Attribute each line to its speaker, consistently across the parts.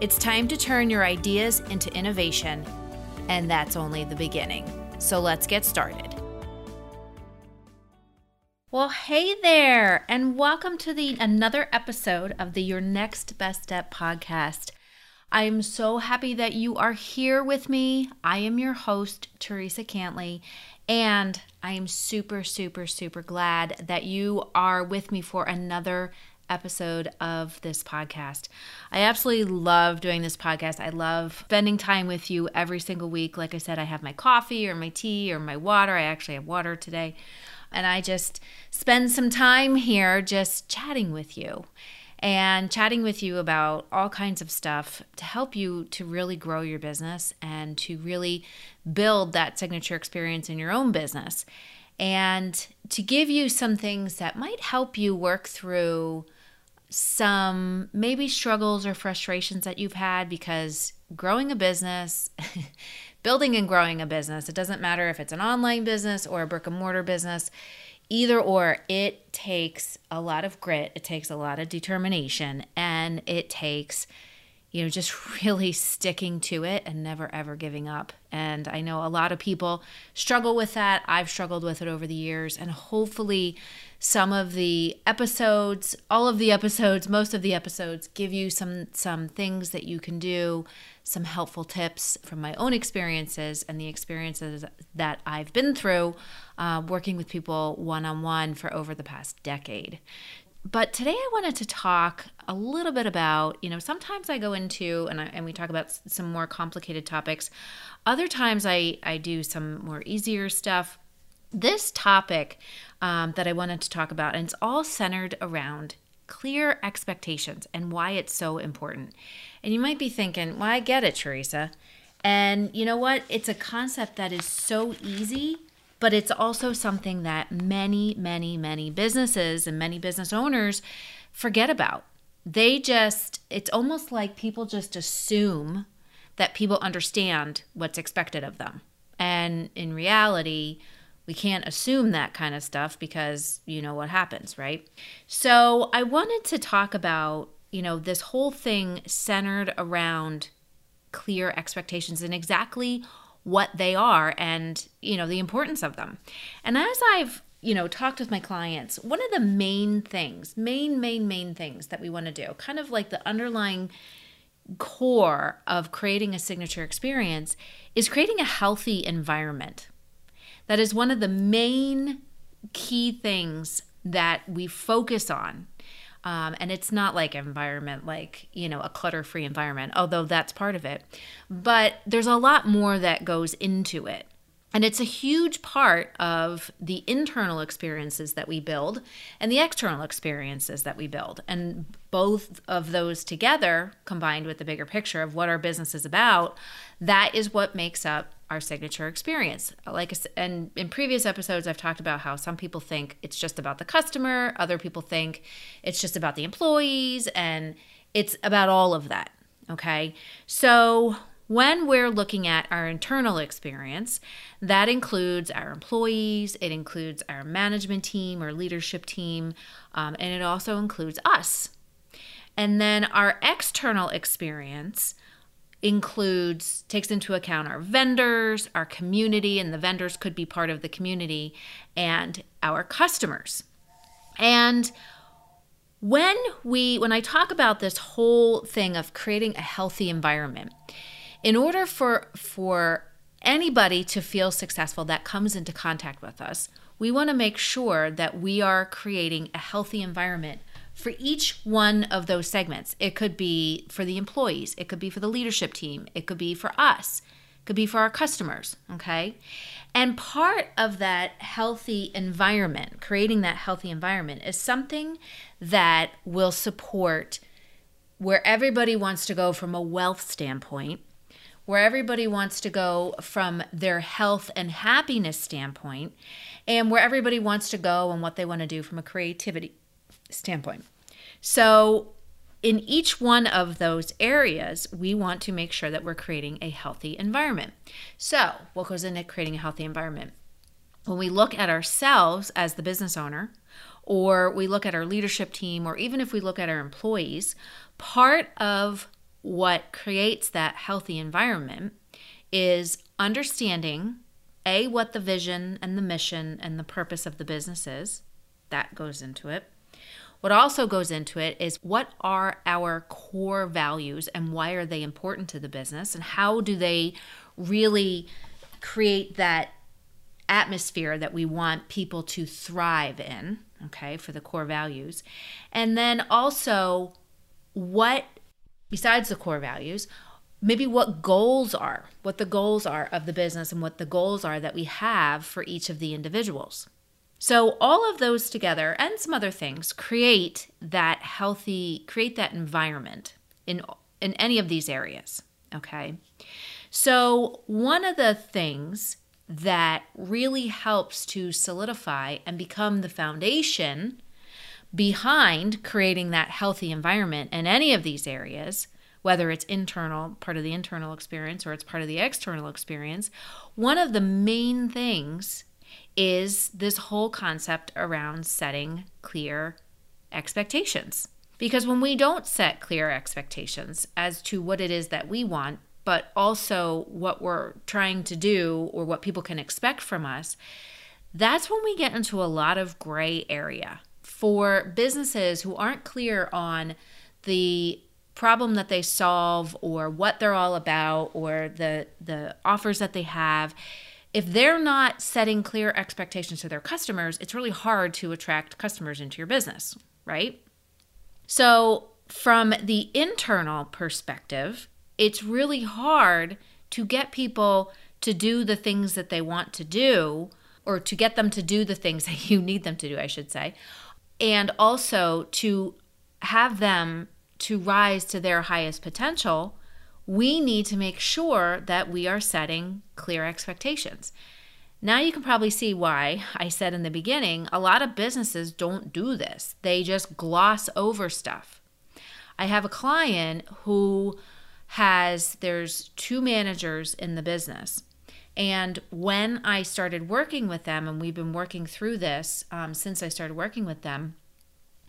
Speaker 1: It's time to turn your ideas into innovation, and that's only the beginning. So let's get started. Well, hey there, and welcome to the another episode of the Your Next Best Step podcast. I am so happy that you are here with me. I am your host, Teresa Cantley, and I am super, super, super glad that you are with me for another episode of this podcast. I absolutely love doing this podcast. I love spending time with you every single week. Like I said, I have my coffee or my tea or my water. I actually have water today. And I just spend some time here just chatting with you and chatting with you about all kinds of stuff to help you to really grow your business and to really build that signature experience in your own business and to give you some things that might help you work through some maybe struggles or frustrations that you've had because growing a business, building and growing a business, it doesn't matter if it's an online business or a brick and mortar business, either or, it takes a lot of grit, it takes a lot of determination, and it takes you know, just really sticking to it and never ever giving up. And I know a lot of people struggle with that. I've struggled with it over the years. And hopefully, some of the episodes, all of the episodes, most of the episodes give you some some things that you can do, some helpful tips from my own experiences and the experiences that I've been through uh, working with people one on one for over the past decade. But today I wanted to talk a little bit about, you know, sometimes I go into and, I, and we talk about some more complicated topics. Other times I, I do some more easier stuff. This topic um, that I wanted to talk about, and it's all centered around clear expectations and why it's so important. And you might be thinking, well, I get it, Teresa. And you know what? It's a concept that is so easy but it's also something that many, many, many businesses and many business owners forget about. They just, it's almost like people just assume that people understand what's expected of them. And in reality, we can't assume that kind of stuff because you know what happens, right? So I wanted to talk about, you know, this whole thing centered around clear expectations and exactly what they are and you know the importance of them and as i've you know talked with my clients one of the main things main main main things that we want to do kind of like the underlying core of creating a signature experience is creating a healthy environment that is one of the main key things that we focus on um, and it's not like environment, like, you know, a clutter free environment, although that's part of it. But there's a lot more that goes into it. And it's a huge part of the internal experiences that we build and the external experiences that we build. And both of those together, combined with the bigger picture of what our business is about, that is what makes up our signature experience. Like and in previous episodes I've talked about how some people think it's just about the customer, other people think it's just about the employees and it's about all of that, okay? So when we're looking at our internal experience, that includes our employees, it includes our management team or leadership team, um, and it also includes us. And then our external experience includes takes into account our vendors, our community, and the vendors could be part of the community, and our customers. And when we when I talk about this whole thing of creating a healthy environment, in order for for anybody to feel successful that comes into contact with us, we want to make sure that we are creating a healthy environment for each one of those segments. It could be for the employees, it could be for the leadership team, it could be for us, it could be for our customers, okay? And part of that healthy environment, creating that healthy environment, is something that will support where everybody wants to go from a wealth standpoint where everybody wants to go from their health and happiness standpoint, and where everybody wants to go and what they want to do from a creativity standpoint. So, in each one of those areas, we want to make sure that we're creating a healthy environment. So, what goes into creating a healthy environment? When we look at ourselves as the business owner, or we look at our leadership team, or even if we look at our employees, part of what creates that healthy environment is understanding a what the vision and the mission and the purpose of the business is that goes into it what also goes into it is what are our core values and why are they important to the business and how do they really create that atmosphere that we want people to thrive in, okay, for the core values. And then also what besides the core values, maybe what goals are, what the goals are of the business and what the goals are that we have for each of the individuals. So all of those together and some other things create that healthy create that environment in in any of these areas, okay? So one of the things that really helps to solidify and become the foundation behind creating that healthy environment in any of these areas, whether it's internal, part of the internal experience, or it's part of the external experience, one of the main things is this whole concept around setting clear expectations. Because when we don't set clear expectations as to what it is that we want, but also what we're trying to do or what people can expect from us, that's when we get into a lot of gray area. For businesses who aren't clear on the problem that they solve or what they're all about or the the offers that they have, if they're not setting clear expectations to their customers, it's really hard to attract customers into your business, right? So, from the internal perspective, it's really hard to get people to do the things that they want to do or to get them to do the things that you need them to do, I should say, and also to have them to rise to their highest potential we need to make sure that we are setting clear expectations. Now you can probably see why I said in the beginning a lot of businesses don't do this, they just gloss over stuff. I have a client who has, there's two managers in the business. And when I started working with them, and we've been working through this um, since I started working with them,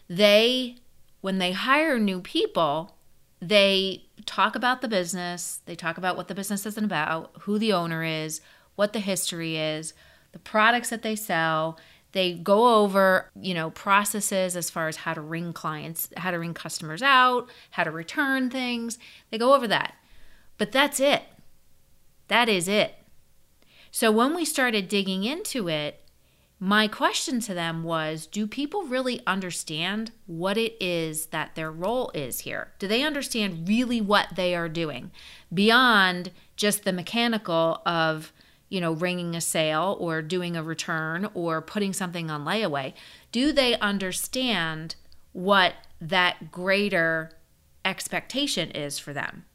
Speaker 1: they, when they hire new people, they talk about the business, they talk about what the business is about, who the owner is, what the history is, the products that they sell. They go over, you know, processes as far as how to ring clients, how to ring customers out, how to return things. They go over that. But that's it. That is it. So when we started digging into it, my question to them was Do people really understand what it is that their role is here? Do they understand really what they are doing beyond just the mechanical of, you know, ringing a sale or doing a return or putting something on layaway? Do they understand what that greater expectation is for them?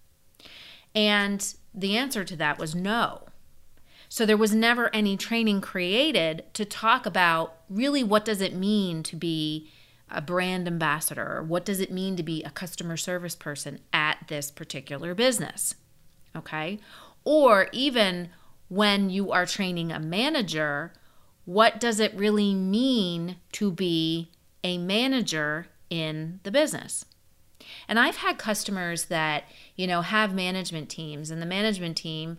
Speaker 1: And the answer to that was no. So there was never any training created to talk about really what does it mean to be a brand ambassador? What does it mean to be a customer service person at this particular business? Okay? Or even when you are training a manager, what does it really mean to be a manager in the business? And I've had customers that, you know, have management teams and the management team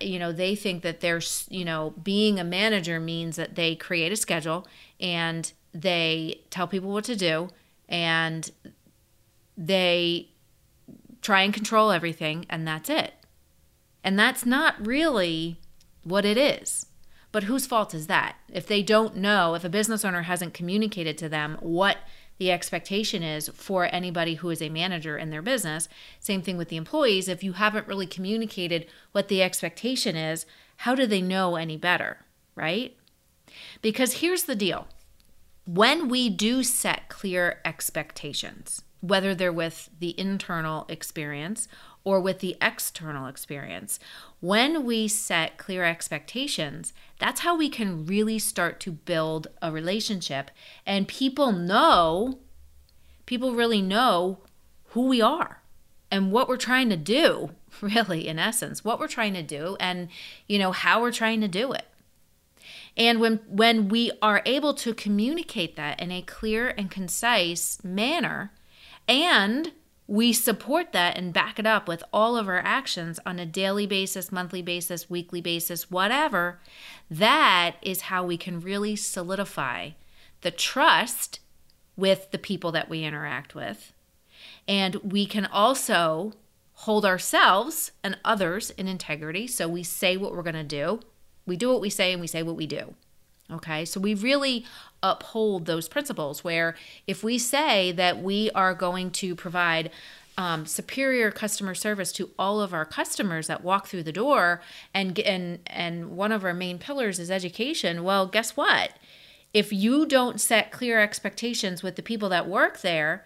Speaker 1: you know they think that there's you know being a manager means that they create a schedule and they tell people what to do and they try and control everything and that's it. And that's not really what it is. But whose fault is that? If they don't know if a business owner hasn't communicated to them what the expectation is for anybody who is a manager in their business. Same thing with the employees. If you haven't really communicated what the expectation is, how do they know any better, right? Because here's the deal when we do set clear expectations, whether they're with the internal experience or with the external experience. When we set clear expectations, that's how we can really start to build a relationship. And people know, people really know who we are and what we're trying to do, really, in essence, what we're trying to do and, you know, how we're trying to do it. And when when we are able to communicate that in a clear and concise manner and we support that and back it up with all of our actions on a daily basis, monthly basis, weekly basis, whatever. That is how we can really solidify the trust with the people that we interact with. And we can also hold ourselves and others in integrity. So we say what we're going to do, we do what we say, and we say what we do. Okay, so we really uphold those principles where if we say that we are going to provide um, superior customer service to all of our customers that walk through the door and and and one of our main pillars is education well guess what? If you don't set clear expectations with the people that work there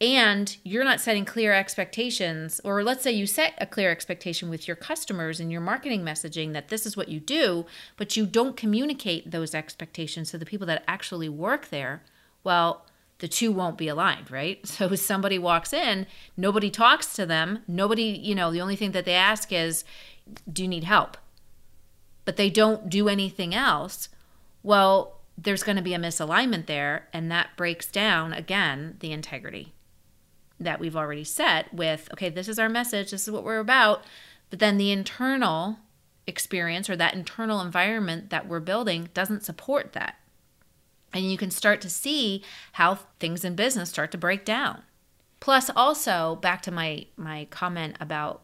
Speaker 1: and you're not setting clear expectations or let's say you set a clear expectation with your customers and your marketing messaging that this is what you do but you don't communicate those expectations to the people that actually work there well the two won't be aligned right? So somebody walks in nobody talks to them nobody you know the only thing that they ask is do you need help? But they don't do anything else well there's going to be a misalignment there and that breaks down again the integrity that we've already set with, okay, this is our message, this is what we're about. But then the internal experience or that internal environment that we're building doesn't support that. And you can start to see how things in business start to break down. Plus, also back to my my comment about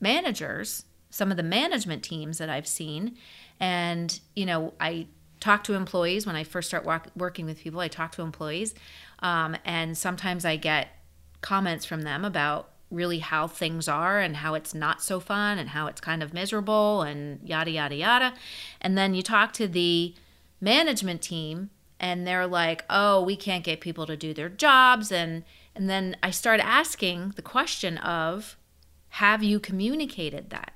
Speaker 1: managers, some of the management teams that I've seen, and you know, I talk to employees when I first start walk, working with people. I talk to employees, um, and sometimes I get comments from them about really how things are and how it's not so fun and how it's kind of miserable and yada, yada, yada. And then you talk to the management team and they're like, oh, we can't get people to do their jobs. And, and then I start asking the question of, have you communicated that?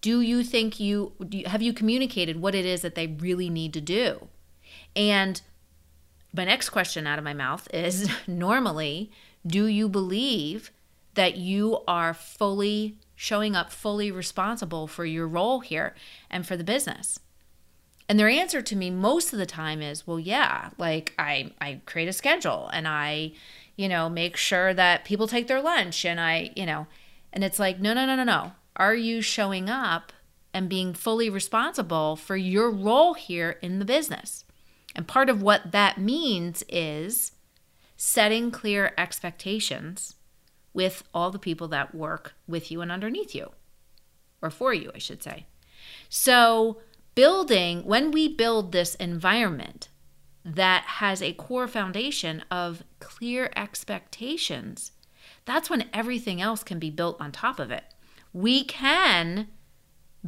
Speaker 1: Do you think you, you have you communicated what it is that they really need to do? And my next question out of my mouth is normally do you believe that you are fully showing up, fully responsible for your role here and for the business? And their answer to me most of the time is, well, yeah, like I, I create a schedule and I, you know, make sure that people take their lunch and I, you know, and it's like, no, no, no, no, no. Are you showing up and being fully responsible for your role here in the business? And part of what that means is setting clear expectations with all the people that work with you and underneath you, or for you, I should say. So, building, when we build this environment that has a core foundation of clear expectations, that's when everything else can be built on top of it. We can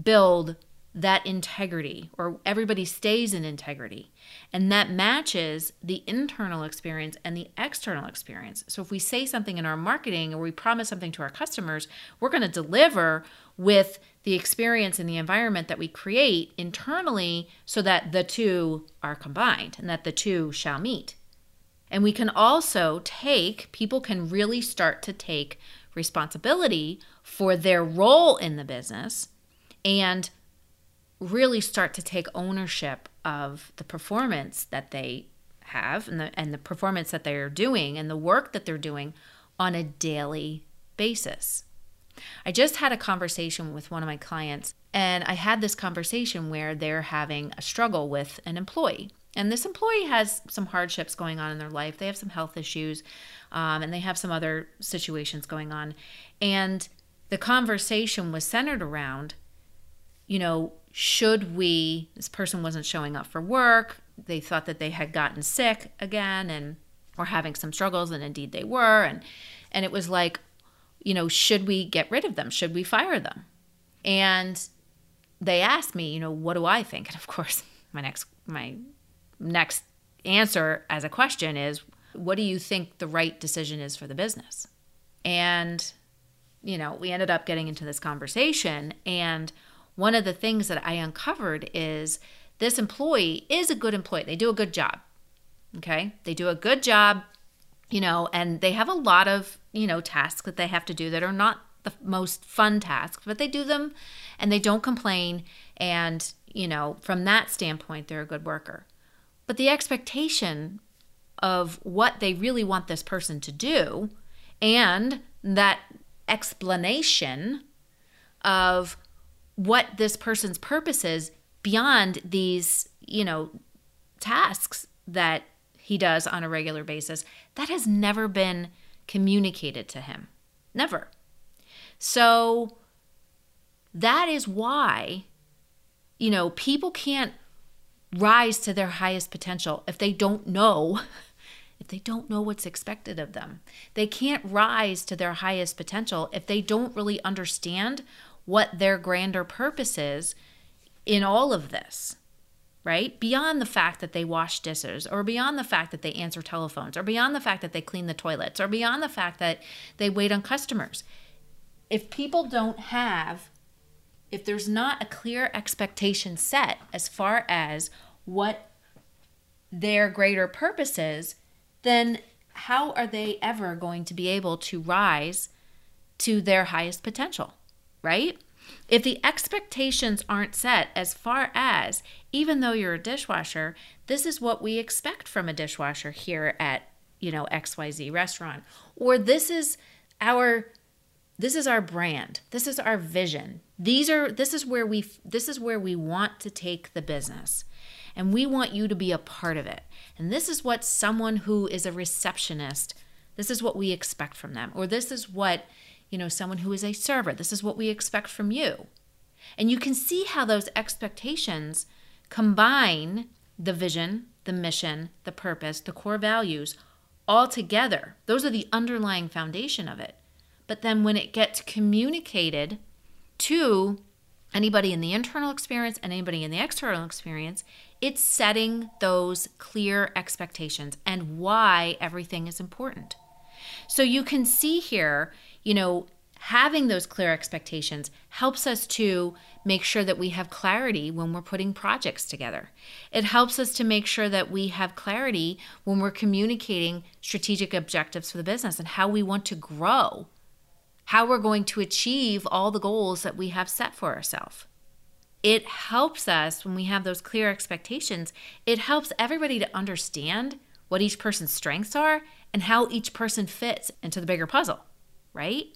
Speaker 1: build that integrity or everybody stays in integrity. And that matches the internal experience and the external experience. So if we say something in our marketing or we promise something to our customers we're going to deliver with the experience and the environment that we create internally so that the two are combined and that the two shall meet. And we can also take people can really start to take responsibility for their role in the business and really start to take ownership of the performance that they have and the, and the performance that they're doing and the work that they're doing on a daily basis. I just had a conversation with one of my clients, and I had this conversation where they're having a struggle with an employee. And this employee has some hardships going on in their life. They have some health issues, um, and they have some other situations going on. And the conversation was centered around, you know, should we this person wasn't showing up for work they thought that they had gotten sick again and were having some struggles and indeed they were and and it was like you know should we get rid of them should we fire them and they asked me you know what do i think and of course my next my next answer as a question is what do you think the right decision is for the business? And, you know, we ended up getting into this conversation. And one of the things that I uncovered is this employee is a good employee. They do a good job. Okay. They do a good job, you know, and they have a lot of, you know, tasks that they have to do that are not the most fun tasks, but they do them and they don't complain. And, you know, from that standpoint, they're a good worker. But the expectation of what they really want this person to do and that explanation of what this person's purpose is beyond these, you know, tasks that he does on a regular basis, that has never been communicated to him. Never. So that is why, you know, people can't rise to their highest potential if they don't know if they don't know what's expected of them. They can't rise to their highest potential if they don't really understand what their grander purpose is in all of this, right? Beyond the fact that they wash dishes, or beyond the fact that they answer telephones, or beyond the fact that they clean the toilets, or beyond the fact that they wait on customers. If people don't have, if there's not a clear expectation set as far as what their greater purpose is, then how are they ever going to be able to rise to their highest potential, right? If the expectations aren't set as far as, even though you're a dishwasher, this is what we expect from a dishwasher here at, you know, XYZ restaurant, or this is our this is our brand this is our vision these are this is where we this is where we want to take the business and we want you to be a part of it. And this is what someone who is a receptionist, this is what we expect from them. Or this is what, you know, someone who is a server, this is what we expect from you. And you can see how those expectations combine the vision, the mission, the purpose, the core values all together. Those are the underlying foundation of it. But then when it gets communicated to anybody in the internal experience and anybody in the external experience, it's setting those clear expectations and why everything is important. So you can see here, you know, having those clear expectations helps us to make sure that we have clarity when we're putting projects together. It helps us to make sure that we have clarity when we're communicating strategic objectives for the business and how we want to grow, how we're going to achieve all the goals that we have set for ourselves. It helps us when we have those clear expectations, it helps everybody to understand what each person's strengths are and how each person fits into the bigger puzzle, right?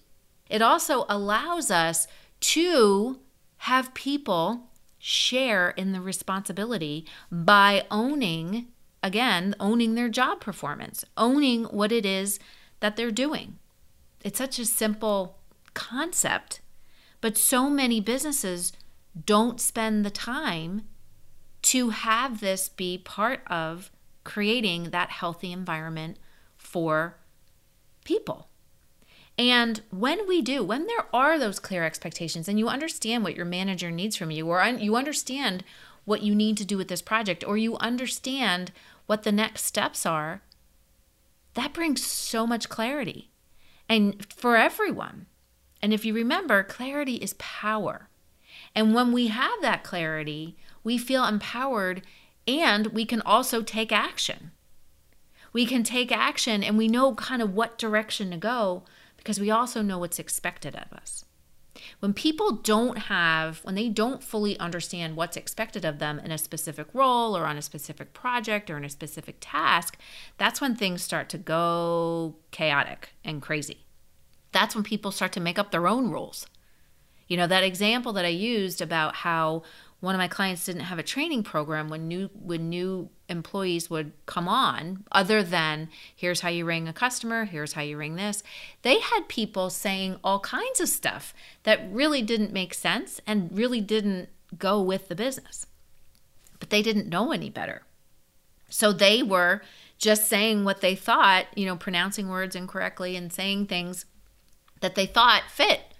Speaker 1: It also allows us to have people share in the responsibility by owning, again, owning their job performance, owning what it is that they're doing. It's such a simple concept, but so many businesses don't spend the time to have this be part of creating that healthy environment for people. And when we do, when there are those clear expectations and you understand what your manager needs from you, or you understand what you need to do with this project, or you understand what the next steps are, that brings so much clarity and for everyone. And if you remember, clarity is power. And when we have that clarity, we feel empowered and we can also take action. We can take action and we know kind of what direction to go because we also know what's expected of us. When people don't have, when they don't fully understand what's expected of them in a specific role or on a specific project or in a specific task, that's when things start to go chaotic and crazy. That's when people start to make up their own rules. You know, that example that I used about how one of my clients didn't have a training program when new when new employees would come on other than here's how you ring a customer here's how you ring this. They had people saying all kinds of stuff that really didn't make sense and really didn't go with the business. But they didn't know any better. So they were just saying what they thought you know pronouncing words incorrectly and saying things that they thought fit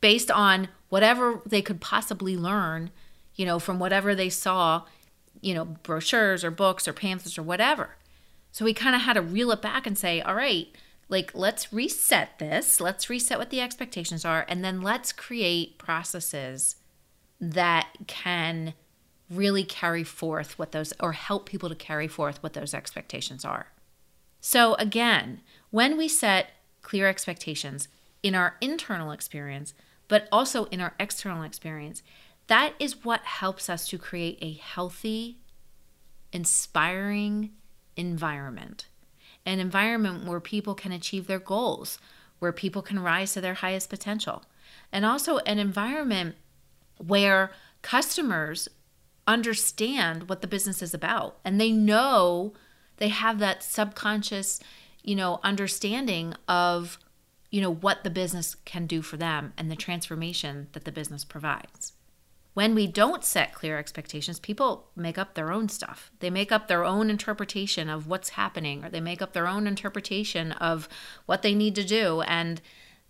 Speaker 1: based on whatever they could possibly learn, you know, from whatever they saw, you know, brochures or books or pamphlets or whatever. So we kind of had to reel it back and say, all right, like let's reset this, let's reset what the expectations are, and then let's create processes that can really carry forth what those or help people to carry forth what those expectations are. So, again, when we set clear expectations in our internal experience, but also in our external experience, that is what helps us to create a healthy, inspiring environment. An environment where people can achieve their goals, where people can rise to their highest potential, and also an environment where customers understand what the business is about. And they know they have that subconscious you know understanding of you know what the business can do for them and the transformation that the business provides when we don't set clear expectations people make up their own stuff they make up their own interpretation of what's happening or they make up their own interpretation of what they need to do and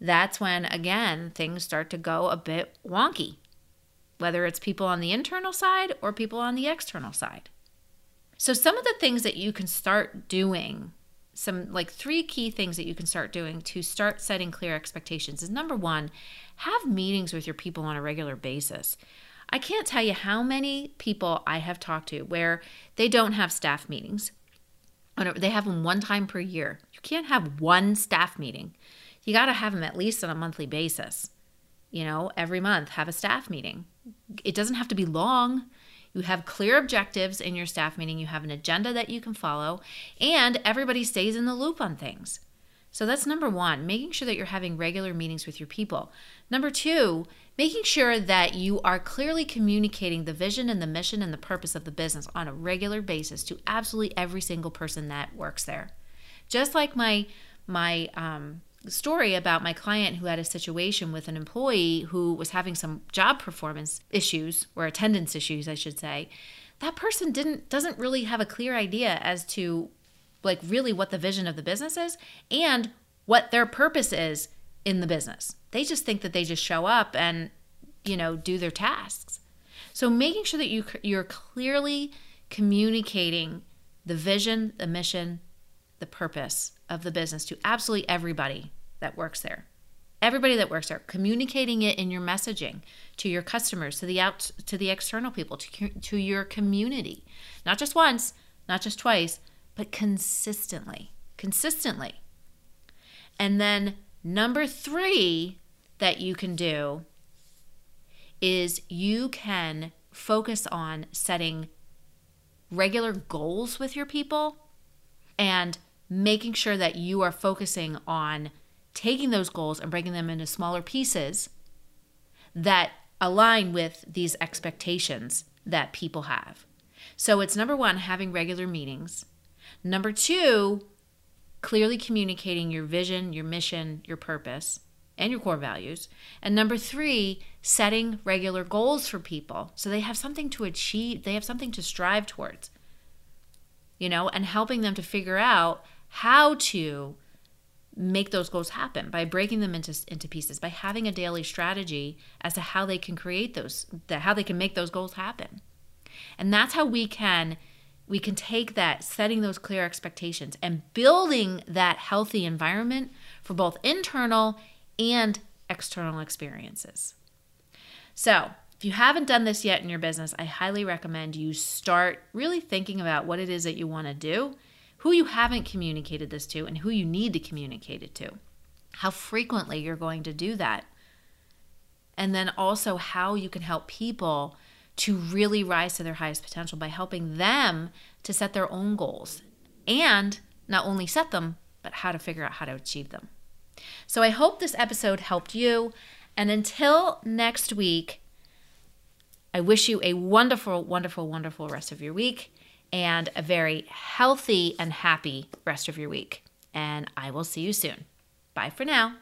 Speaker 1: that's when again things start to go a bit wonky whether it's people on the internal side or people on the external side. So, some of the things that you can start doing, some like three key things that you can start doing to start setting clear expectations is number one, have meetings with your people on a regular basis. I can't tell you how many people I have talked to where they don't have staff meetings. They have them one time per year. You can't have one staff meeting. You got to have them at least on a monthly basis. You know, every month, have a staff meeting it doesn't have to be long. You have clear objectives in your staff meeting, you have an agenda that you can follow, and everybody stays in the loop on things. So that's number one, making sure that you're having regular meetings with your people. Number two, making sure that you are clearly communicating the vision and the mission and the purpose of the business on a regular basis to absolutely every single person that works there. Just like my my um, story about my client who had a situation with an employee who was having some job performance issues or attendance issues, I should say. That person didn't doesn't really have a clear idea as to like really what the vision of the business is and what their purpose is in the business. They just think that they just show up and you know do their tasks. So making sure that you you're clearly communicating the vision, the mission, the purpose of the business to absolutely everybody that works there. Everybody that works there, communicating it in your messaging to your customers, to the out to the external people, to, to your community. Not just once, not just twice, but consistently. Consistently. And then number 3 that you can do is you can focus on setting regular goals with your people and making sure that you are focusing on taking those goals and breaking them into smaller pieces that align with these expectations that people have. So it's number one, having regular meetings. Number two, clearly communicating your vision, your mission, your purpose, and your core values. And number three, setting regular goals for people so they have something to achieve, they have something to strive towards, you know, and helping them to figure out how to make those goals happen by breaking them into into pieces by having a daily strategy as to how they can create those how they can make those goals happen and that's how we can we can take that setting those clear expectations and building that healthy environment for both internal and external experiences. So if you haven't done this yet in your business i highly recommend you start really thinking about what it is that you want to do who you haven't communicated this to, and who you need to communicate it to, how frequently you're going to do that, and then also how you can help people to really rise to their highest potential by helping them to set their own goals and not only set them, but how to figure out how to achieve them. So I hope this episode helped you. And until next week, I wish you a wonderful, wonderful, wonderful rest of your week and a very healthy and happy rest of your week. And I will see you soon. Bye for now.